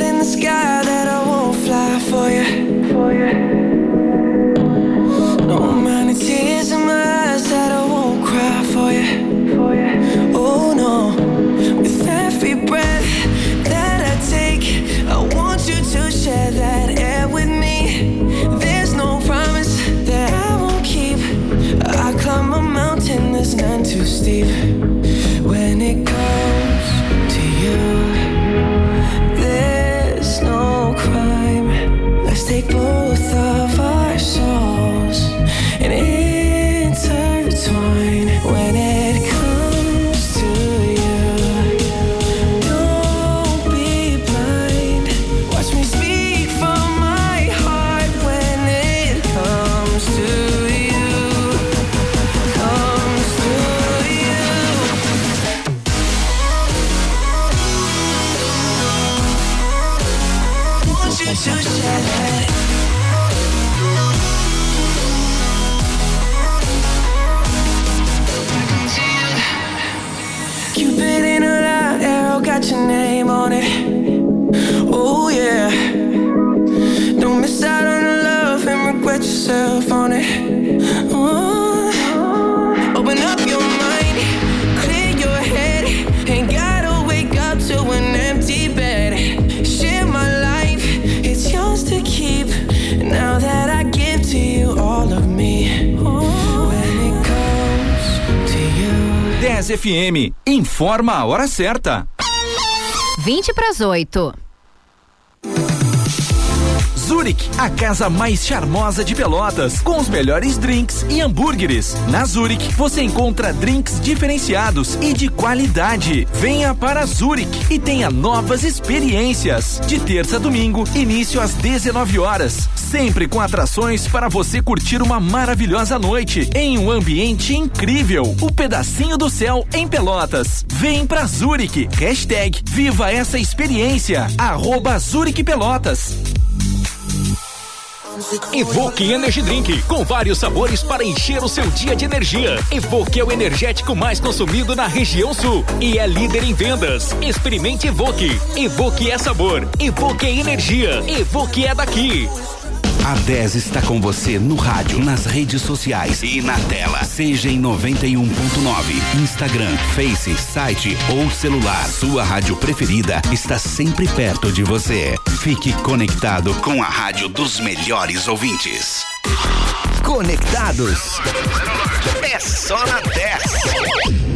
10 FM. Informa a hora certa.
20 para as 8.
Zurich, a casa mais charmosa de Pelotas, com os melhores drinks e hambúrgueres. Na Zurich, você encontra drinks diferenciados e de qualidade. Venha para Zurich e tenha novas experiências. De terça a domingo, início às 19 horas, sempre com atrações para você curtir uma maravilhosa noite em um ambiente incrível. O pedacinho do céu em Pelotas. Vem para Zurich. Hashtag Viva essa experiência. Arroba Zurich Pelotas.
Evoque Energy Drink, com vários sabores para encher o seu dia de energia. Evoque é o energético mais consumido na região sul e é líder em vendas. Experimente Evoque. Evoque é sabor, Evoque é energia, Evoque é daqui.
A 10 está com você no rádio, nas redes sociais e na tela. Seja em 91.9, Instagram, Face, site ou celular. Sua rádio preferida está sempre perto de você. Fique conectado com a rádio dos melhores ouvintes. Conectados. É só na 10.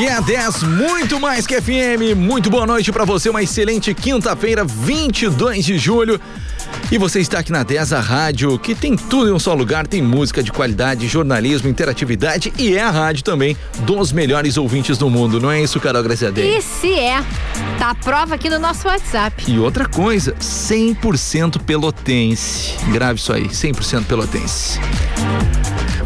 E é 10, muito mais que FM. Muito boa noite para você, uma excelente quinta-feira, 22 de julho. E você está aqui na 10, a rádio que tem tudo em um só lugar, tem música de qualidade, jornalismo, interatividade e é a rádio também dos melhores ouvintes do mundo, não é isso, Carol Graziadei?
E se é, tá a prova aqui no nosso WhatsApp.
E outra coisa, 100% pelotense. Grave isso aí, 100% pelotense.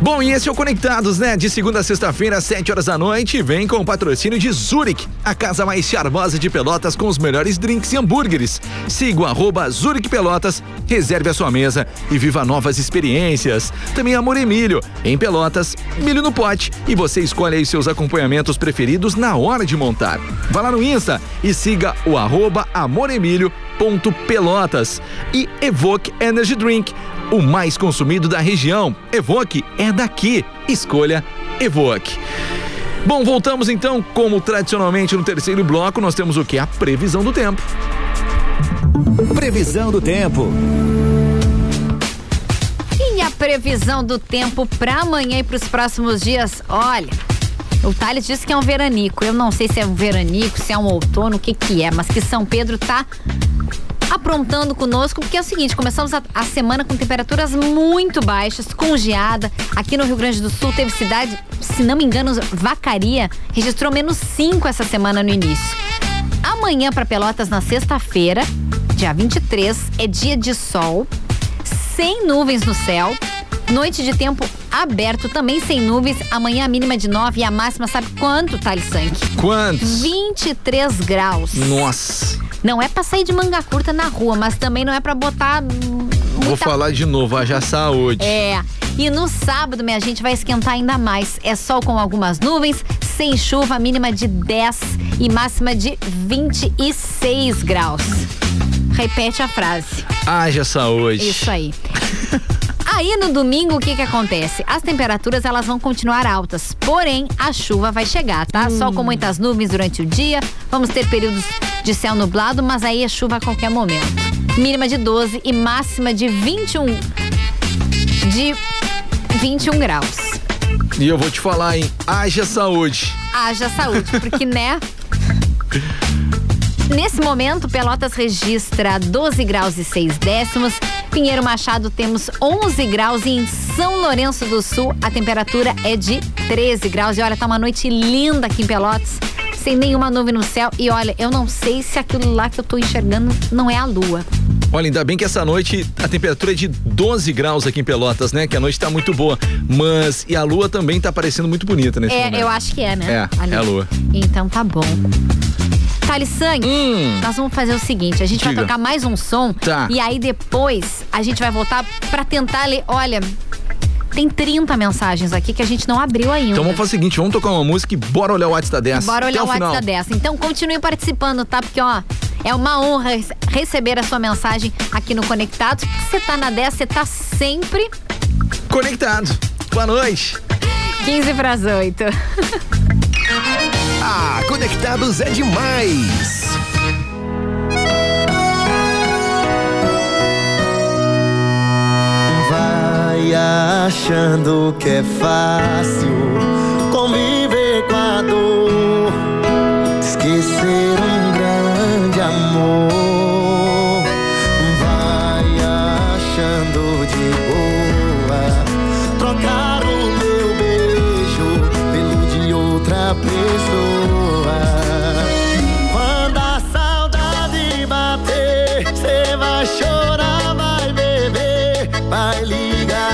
Bom, e esse é o Conectados, né? De segunda a sexta-feira, às 7 horas da noite, vem com o patrocínio de Zurich, a casa mais charmosa de Pelotas com os melhores drinks e hambúrgueres. Siga o arroba Zurich Pelotas, reserve a sua mesa e viva novas experiências. Também Amor Emílio, em Pelotas, milho no pote e você escolhe aí seus acompanhamentos preferidos na hora de montar. Vá lá no Insta e siga o arroba amoremílio.pelotas e Evoque Energy Drink, o mais consumido da região. Evoque é daqui. Escolha Evoque. Bom, voltamos então, como tradicionalmente no terceiro bloco, nós temos o que? A previsão do tempo.
Previsão do tempo.
E a previsão do tempo para amanhã e para os próximos dias? Olha, o Thales disse que é um veranico. Eu não sei se é um veranico, se é um outono, o que que é, mas que São Pedro tá aprontando conosco, porque é o seguinte, começamos a, a, semana com temperaturas muito baixas, com geada. Aqui no Rio Grande do Sul teve cidade, se não me engano, Vacaria registrou menos 5 essa semana no início. Amanhã para Pelotas na sexta-feira, dia 23, é dia de sol, sem nuvens no céu. Noite de tempo aberto, também sem nuvens. Amanhã a mínima de 9 e a máxima, sabe quanto, Thales Sank?
Quantos?
23 graus.
Nossa.
Não é pra sair de manga curta na rua, mas também não é pra botar. Muita...
Vou falar de novo, haja saúde.
É. E no sábado, minha gente, vai esquentar ainda mais. É sol com algumas nuvens, sem chuva, mínima de 10 e máxima de 26 graus. Repete a frase.
Haja saúde.
Isso aí. Aí no domingo o que que acontece? As temperaturas elas vão continuar altas, porém a chuva vai chegar, tá? Hum. Sol com muitas nuvens durante o dia, vamos ter períodos de céu nublado, mas aí é chuva a qualquer momento. Mínima de 12 e máxima de 21 de 21 graus.
E eu vou te falar, hein? Haja saúde.
Haja saúde, porque né? Nesse momento, Pelotas registra 12 graus e 6 décimos. Pinheiro Machado temos 11 graus e em São Lourenço do Sul a temperatura é de 13 graus. E olha, tá uma noite linda aqui em Pelotas, sem nenhuma nuvem no céu. E olha, eu não sei se aquilo lá que eu tô enxergando não é a lua.
Olha, ainda bem que essa noite a temperatura é de 12 graus aqui em Pelotas, né? Que a noite tá muito boa. Mas e a lua também tá parecendo muito bonita nesse
é,
momento.
eu acho que é, né?
É, é a lua.
Então tá bom. Thales Sangue, hum. nós vamos fazer o seguinte: a gente Diga. vai tocar mais um som
tá.
e aí depois a gente vai voltar para tentar ler. Olha, tem 30 mensagens aqui que a gente não abriu ainda.
Então vamos fazer o seguinte, vamos tocar uma música e bora olhar o WhatsApp da 10.
Bora olhar
o
WhatsApp da 10. Então continue participando, tá? Porque, ó, é uma honra receber a sua mensagem aqui no Conectados. Você tá na 10, você tá sempre
conectado. Boa noite.
15 para as 8.
Ah, Conectados é demais!
Vai achando que é fácil
bailigado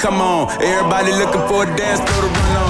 Come on, everybody looking for a dance floor to run on.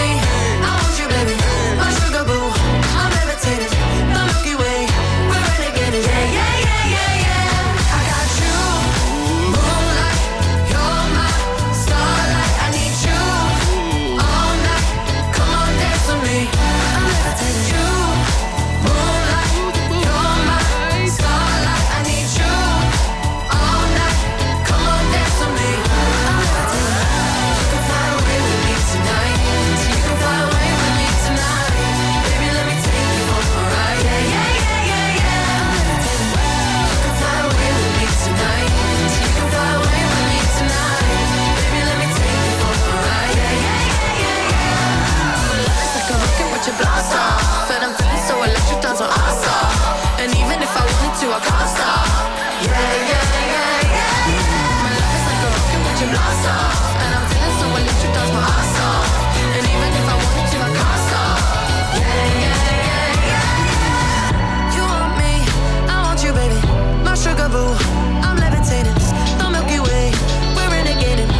I'm levitating, the Milky Way. We're renegading.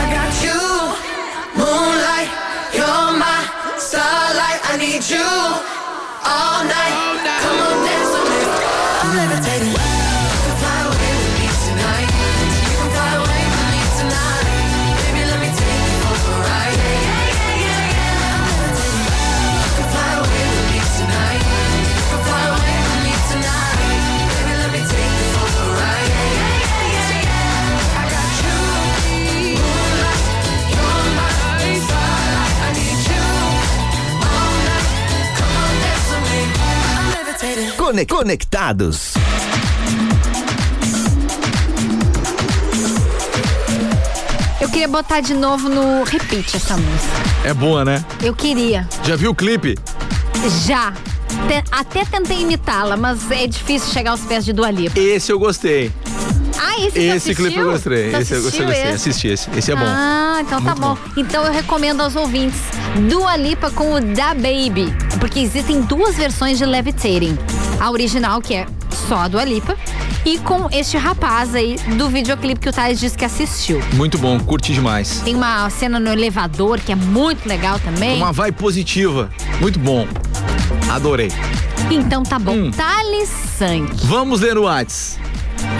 I got you, moonlight. You're my starlight. I need you all night.
Conectados.
Eu queria botar de novo no repeat essa música.
É boa, né?
Eu queria.
Já viu o clipe?
Já. Até tentei imitá-la, mas é difícil chegar aos pés de Dua Lipa.
Esse eu gostei.
Ah, esse
Esse clipe eu gostei. Esse eu gostei,
esse?
Assisti esse. Esse é bom.
Ah, então tá
Muito tá
bom. bom. Então eu recomendo aos ouvintes Dua Lipa com o Da Baby, porque existem duas versões de Levitating. A original, que é só a Dua Lipa, e com este rapaz aí do videoclipe que o Thales disse que assistiu.
Muito bom, curti demais.
Tem uma cena no elevador que é muito legal também.
Uma vibe positiva. Muito bom. Adorei.
Então tá bom.
Hum.
Thales Sank.
Vamos ler o Whats.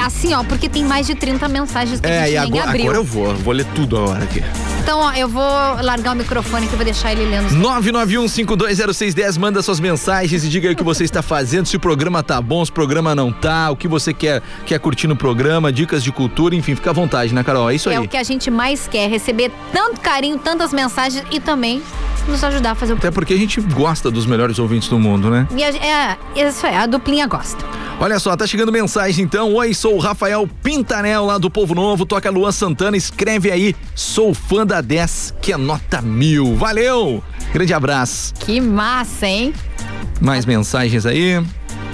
Assim, ó, porque tem mais de 30 mensagens que a
É,
gente
e
nem
agora,
abriu.
agora eu vou. Vou ler tudo agora aqui.
Então, ó, eu vou largar o microfone que eu vou deixar ele lendo.
991520610, manda suas mensagens e diga aí o que você está fazendo, se o programa tá bom, se o programa não tá, o que você quer, quer curtir no programa, dicas de cultura, enfim, fica à vontade, né, Carol? É isso
É
aí.
o que a gente mais quer, receber tanto carinho, tantas mensagens e também nos ajudar a fazer o
Até porque a gente gosta dos melhores ouvintes do mundo, né?
E a, é, isso é, a duplinha gosta.
Olha só, tá chegando mensagem então. Oi, sou o Rafael Pintanel lá do Povo Novo, toca Luan Santana, escreve aí, sou fã da 10, que é nota mil. Valeu! Grande abraço.
Que massa, hein?
Mais mensagens aí.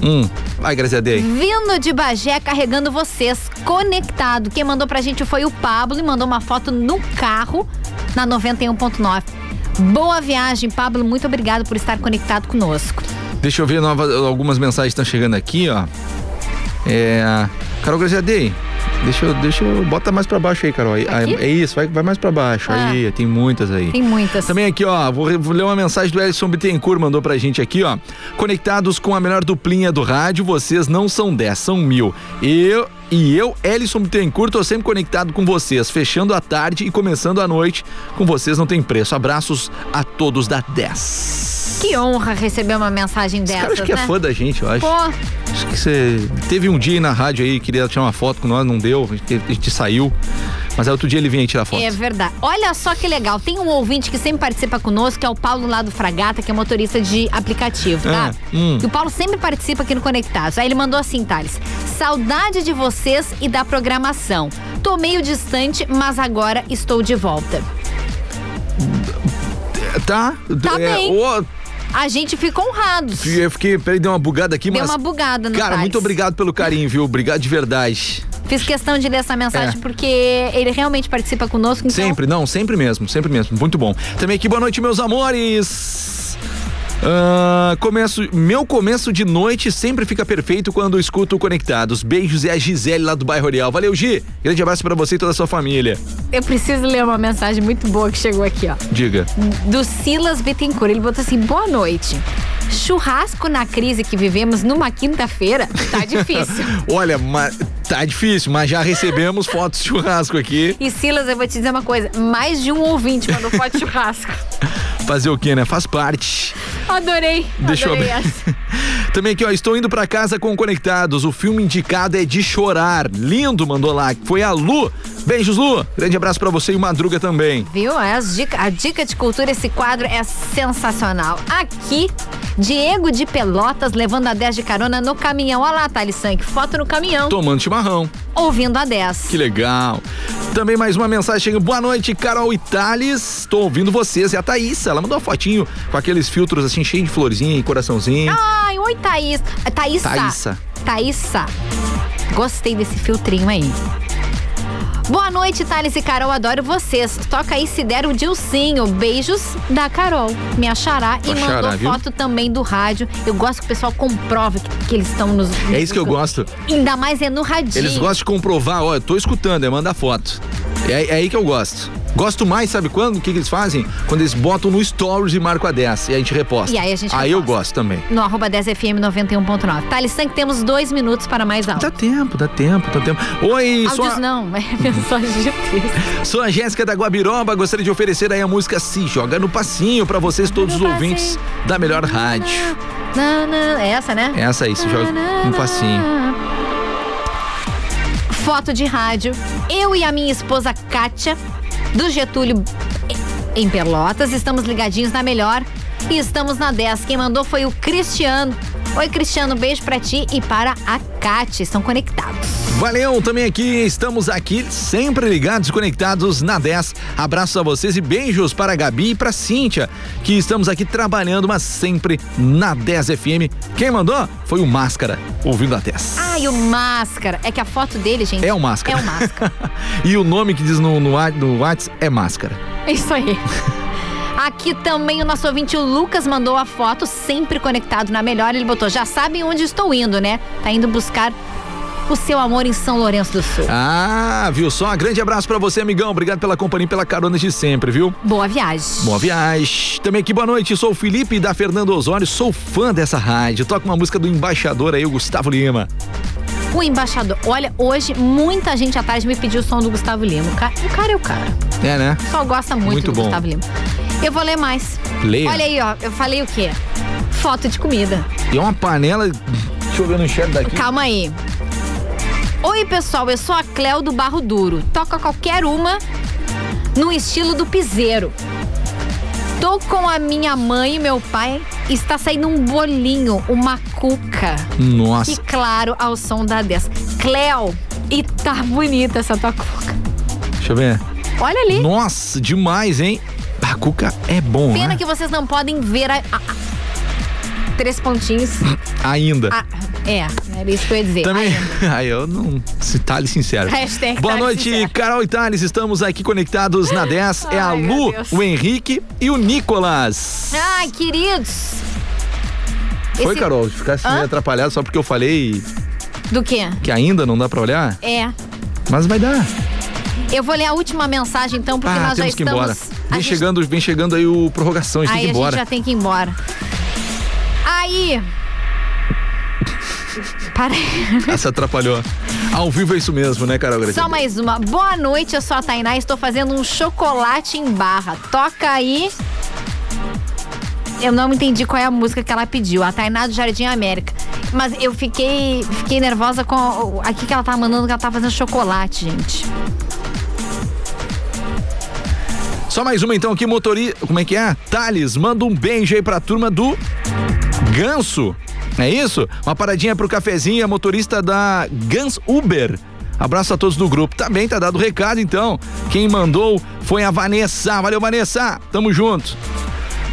Hum, vai, Grazi.
Vindo de Bagé, carregando vocês, conectado. Quem mandou pra gente foi o Pablo e mandou uma foto no carro na 91.9. Boa viagem, Pablo. Muito obrigado por estar conectado conosco.
Deixa eu ver novas, algumas mensagens estão chegando aqui, ó. É. Carol Grazi Day. Deixa eu, deixa eu. Bota mais pra baixo aí, Carol. Aí? É isso, vai, vai mais pra baixo.
Ah.
Aí, tem muitas aí.
Tem muitas.
Também aqui, ó, vou, vou ler uma mensagem do Elson Bittencourt, mandou pra gente aqui, ó. Conectados com a melhor duplinha do rádio, vocês não são 10, são mil. Eu. E eu, Ellison Bittencourt, tô sempre conectado com vocês, fechando a tarde e começando a noite. Com vocês não tem preço. Abraços a todos da 10.
Que honra receber uma mensagem
cara acho que
né?
é fã da gente, eu acho.
Pô,
Acho que você teve um dia aí na rádio aí, queria tirar uma foto com nós, não deu, a gente, saiu. Mas aí outro dia ele vinha tirar foto.
É verdade. Olha só que legal. Tem um ouvinte que sempre participa conosco, que é o Paulo lá do Fragata, que é motorista de aplicativo, tá?
Ah, hum.
E o Paulo sempre participa aqui no Conectados. Aí ele mandou assim, Thales. Saudade de vocês e da programação. Tô meio distante, mas agora estou de volta.
Tá?
Tá
é,
bem.
ô,
A gente fica honrado.
eu fiquei, peraí, deu uma bugada aqui,
Deu
mas.
uma bugada no
Cara,
Thales.
muito obrigado pelo carinho, viu? Obrigado de verdade.
Fiz questão de ler essa mensagem
É.
porque ele realmente participa conosco. Então,
Sempre, não, sempre mesmo, sempre mesmo. Muito bom. Também aqui, boa noite, meus amores. Ah, começo, meu começo de noite sempre fica perfeito quando escuto Conectados. Beijos é a Gisele lá do bairro Real. Valeu, Gi. Grande abraço pra você e toda a sua família.
eu preciso ler uma mensagem muito boa que chegou aqui, ó.
Diga.
do Silas Bittencourt. Ele botou assim: boa noite. Churrasco na crise que vivemos numa quinta-feira tá difícil.
Olha, ma- tá difícil, mas já recebemos fotos de churrasco aqui.
E Silas, eu vou te dizer uma coisa: mais de um ouvinte mandou foto de churrasco.
Fazer o quê, né? Faz parte.
Adorei.
Deixa eu
adorei
abrir.
essa.
Também aqui, ó, estou indo pra casa com Conectados. O filme indicado é de chorar. Lindo, mandou lá. Foi a Lu. Beijos, Lu. Grande abraço pra você e Madruga também.
Viu? É As dica, a dica de cultura, esse quadro é sensacional. Aqui, Diego de Pelotas levando a 10 de carona no caminhão. Olha lá, Thales Sank, foto no caminhão,
Tomando chimarrão.
ouvindo a 10.
Que legal. Também mais uma mensagem chegando. Boa noite, Carol e Thales. Estou ouvindo vocês. É a Thaísa. Ela mandou uma fotinho com aqueles filtros assim, cheio de florzinha e coraçãozinho.
Ai, oi, Thaís. Thaísa.
Thaísa.
Thaísa. Gostei desse filtrinho aí. Boa noite, Thales e Carol. Adoro vocês. Toca aí se der o Dilcinho. Beijos da Carol. Me achará. E
Tua xará,
mandou
viu?
foto também do rádio. Eu gosto que o pessoal comprove que, que eles estão nos.
É isso que eu gosto.
Ainda mais é no radinho.
Eles gostam de comprovar, ó, eu tô escutando, é mandar foto. É, é aí que eu gosto. Gosto mais, sabe quando? O que, que eles fazem? Quando eles botam no Stories e marcam a 10 e a gente reposta.
E aí a gente
Aí eu gosto também.
No arroba 10FM 91.9. Thales Sank, temos dois minutos para mais alto.
Dá tempo, dá tempo, dá tempo. Oi,
Áudios
sou a,
não, é mensagem de texto.
sou a Jéssica da Guabiroba. Gostaria de oferecer aí a música Se Joga no Passinho pra vocês, todos os ouvintes da melhor rádio.
Na, na, é essa, né?
Essa aí, Se Joga no Passinho.
Foto de rádio. Eu e a minha esposa Kátia, do Getúlio em Pelotas, estamos ligadinhos na melhor e estamos na 10. Quem mandou foi o Cristiano. Oi, Cristiano, beijo pra ti e para a Kátia. Estão conectados.
Valeu, também aqui, estamos aqui sempre ligados, conectados na 10. Abraço a vocês e beijos para a Gabi e para a Cíntia, que estamos aqui trabalhando, mas sempre na 10 FM. Quem mandou foi o Máscara, ouvindo a 10.
Ai, o Máscara. É que a foto dele, gente.
É o Máscara.
É o Máscara.
e o nome que diz no, no, no WhatsApp é Máscara.
É isso aí. Aqui também o nosso ouvinte, o Lucas, mandou a foto, sempre conectado na melhor. Ele botou: já sabem onde estou indo, né? Tá indo buscar o seu amor em São Lourenço do Sul.
Ah, viu só? Grande abraço pra você, amigão. Obrigado pela companhia e pela carona de sempre, viu?
Boa viagem.
Boa viagem. Também aqui, boa noite. Sou o Felipe da Fernando Osório. Sou fã dessa rádio. Toca uma música do embaixador aí, o Gustavo Lima.
O embaixador. Olha, hoje muita gente à tarde me pediu o som do Gustavo Lima. O ca- o cara é o cara.
É, né?
O pessoal gosta muito,
Muito
do
bom.
Gustavo Lima. Eu vou ler mais.
Leia.
Olha aí, ó. Eu falei o quê? Foto de comida.
E uma panela. Deixa eu ver no enxergo daqui.
Calma aí. Oi, pessoal, eu sou a Cléo do Barro Duro. Toca qualquer uma no estilo do piseiro. Tô com a minha mãe e meu pai. Está saindo um bolinho, uma cuca.
Nossa.
E claro, ao som da 10. Cléo, e tá bonita essa tua cuca.
Deixa eu ver.
Olha ali.
Nossa, demais, hein? A cuca é bom,
Pena
né?
que vocês não podem ver a. a- Três pontinhos.
Ainda.
Ah, é, era isso que eu ia dizer.
Também. Aí eu não. Se Thales sincero.
Hashtag
Boa
Thales
noite,
sincero.
Carol e Thales. Estamos aqui conectados na 10. É a Lu, o Henrique e o Nicolas.
Ai, queridos.
Foi,
Esse-
Carol? Ficasse
Hã?
meio atrapalhado só porque eu falei
Do quê?
que ainda não dá pra olhar?
É.
Mas vai dar.
Eu vou ler a última mensagem então, porque
ah,
nós já estamos.
embora.
a
Vem
gente-
chegando, vem chegando aí o prorrogação, a gente
Aí
tem que ir
a
embora.
gente já tem que ir embora. Aí. Para...
Se atrapalhou. Ao vivo é isso mesmo, né, Carol?
Só mais uma. Boa noite, eu sou a Tainá e estou fazendo um chocolate em barra. Toca aí. Eu não entendi qual é a música que ela pediu. A Tainá do Jardim América. Mas eu fiquei, fiquei nervosa com o- aqui que ela tá mandando que ela tá fazendo chocolate, gente.
Só mais uma então aqui, motorista. Como é que é? Thales, manda um beijo aí pra turma do Ganso. É isso? Uma paradinha pro cafezinho, motorista da Gans Uber. Abraço a todos do grupo. Tá bem, tá dado o recado então. Quem mandou foi a Vanessa. Valeu, Vanessa. Tamo junto.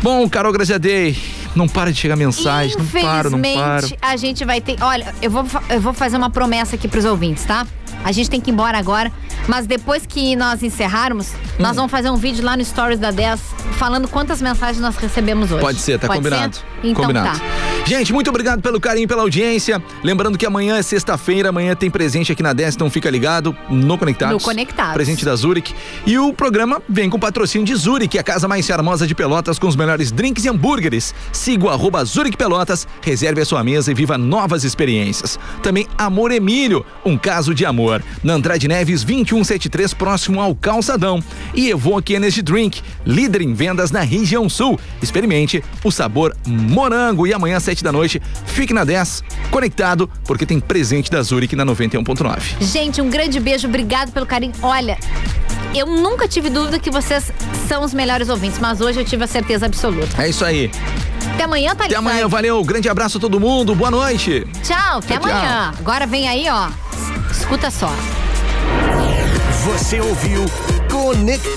Bom, Carol Graziadei, não para de chegar mensagem. Não para, não para.
A gente vai ter. Olha, eu vou, eu vou fazer uma promessa aqui pros ouvintes, tá? A gente tem que ir embora agora, mas depois que nós encerrarmos,
Hum.
nós vamos fazer um vídeo lá no Stories da 10 falando quantas mensagens nós recebemos hoje.
Pode ser, tá
Pode
combinado.
ser? Então
combinado.
tá.
Gente, muito obrigado pelo carinho, pela audiência. Lembrando que amanhã é sexta-feira, amanhã tem presente aqui na 10, então fica ligado no Conectados.
No Conectados.
Presente da Zurich. E o programa vem com patrocínio de Zurich, a casa mais charmosa de Pelotas com os melhores drinks e hambúrgueres. Siga o Zurich Pelotas, reserve a sua mesa e viva novas experiências. Também Amor Emílio, um caso de amor. Na Andrade Neves 2173, próximo ao Calçadão. E Evoque Energy Drink, líder em vendas na região sul. Experimente o sabor morango e amanhã 7 sete da noite. Fique na 10, conectado, porque tem presente da Zurich na 91.9.
Gente, um grande beijo, obrigado pelo carinho. Olha, eu nunca tive dúvida que vocês são os melhores ouvintes, mas hoje eu tive a certeza absoluta.
É isso aí.
Até amanhã, Thalita.
Até amanhã, valeu. Grande abraço a todo mundo. Boa noite.
Tchau, até
tchau,
amanhã. Tchau. Agora vem aí, ó. Escuta só.
Você ouviu Conectar.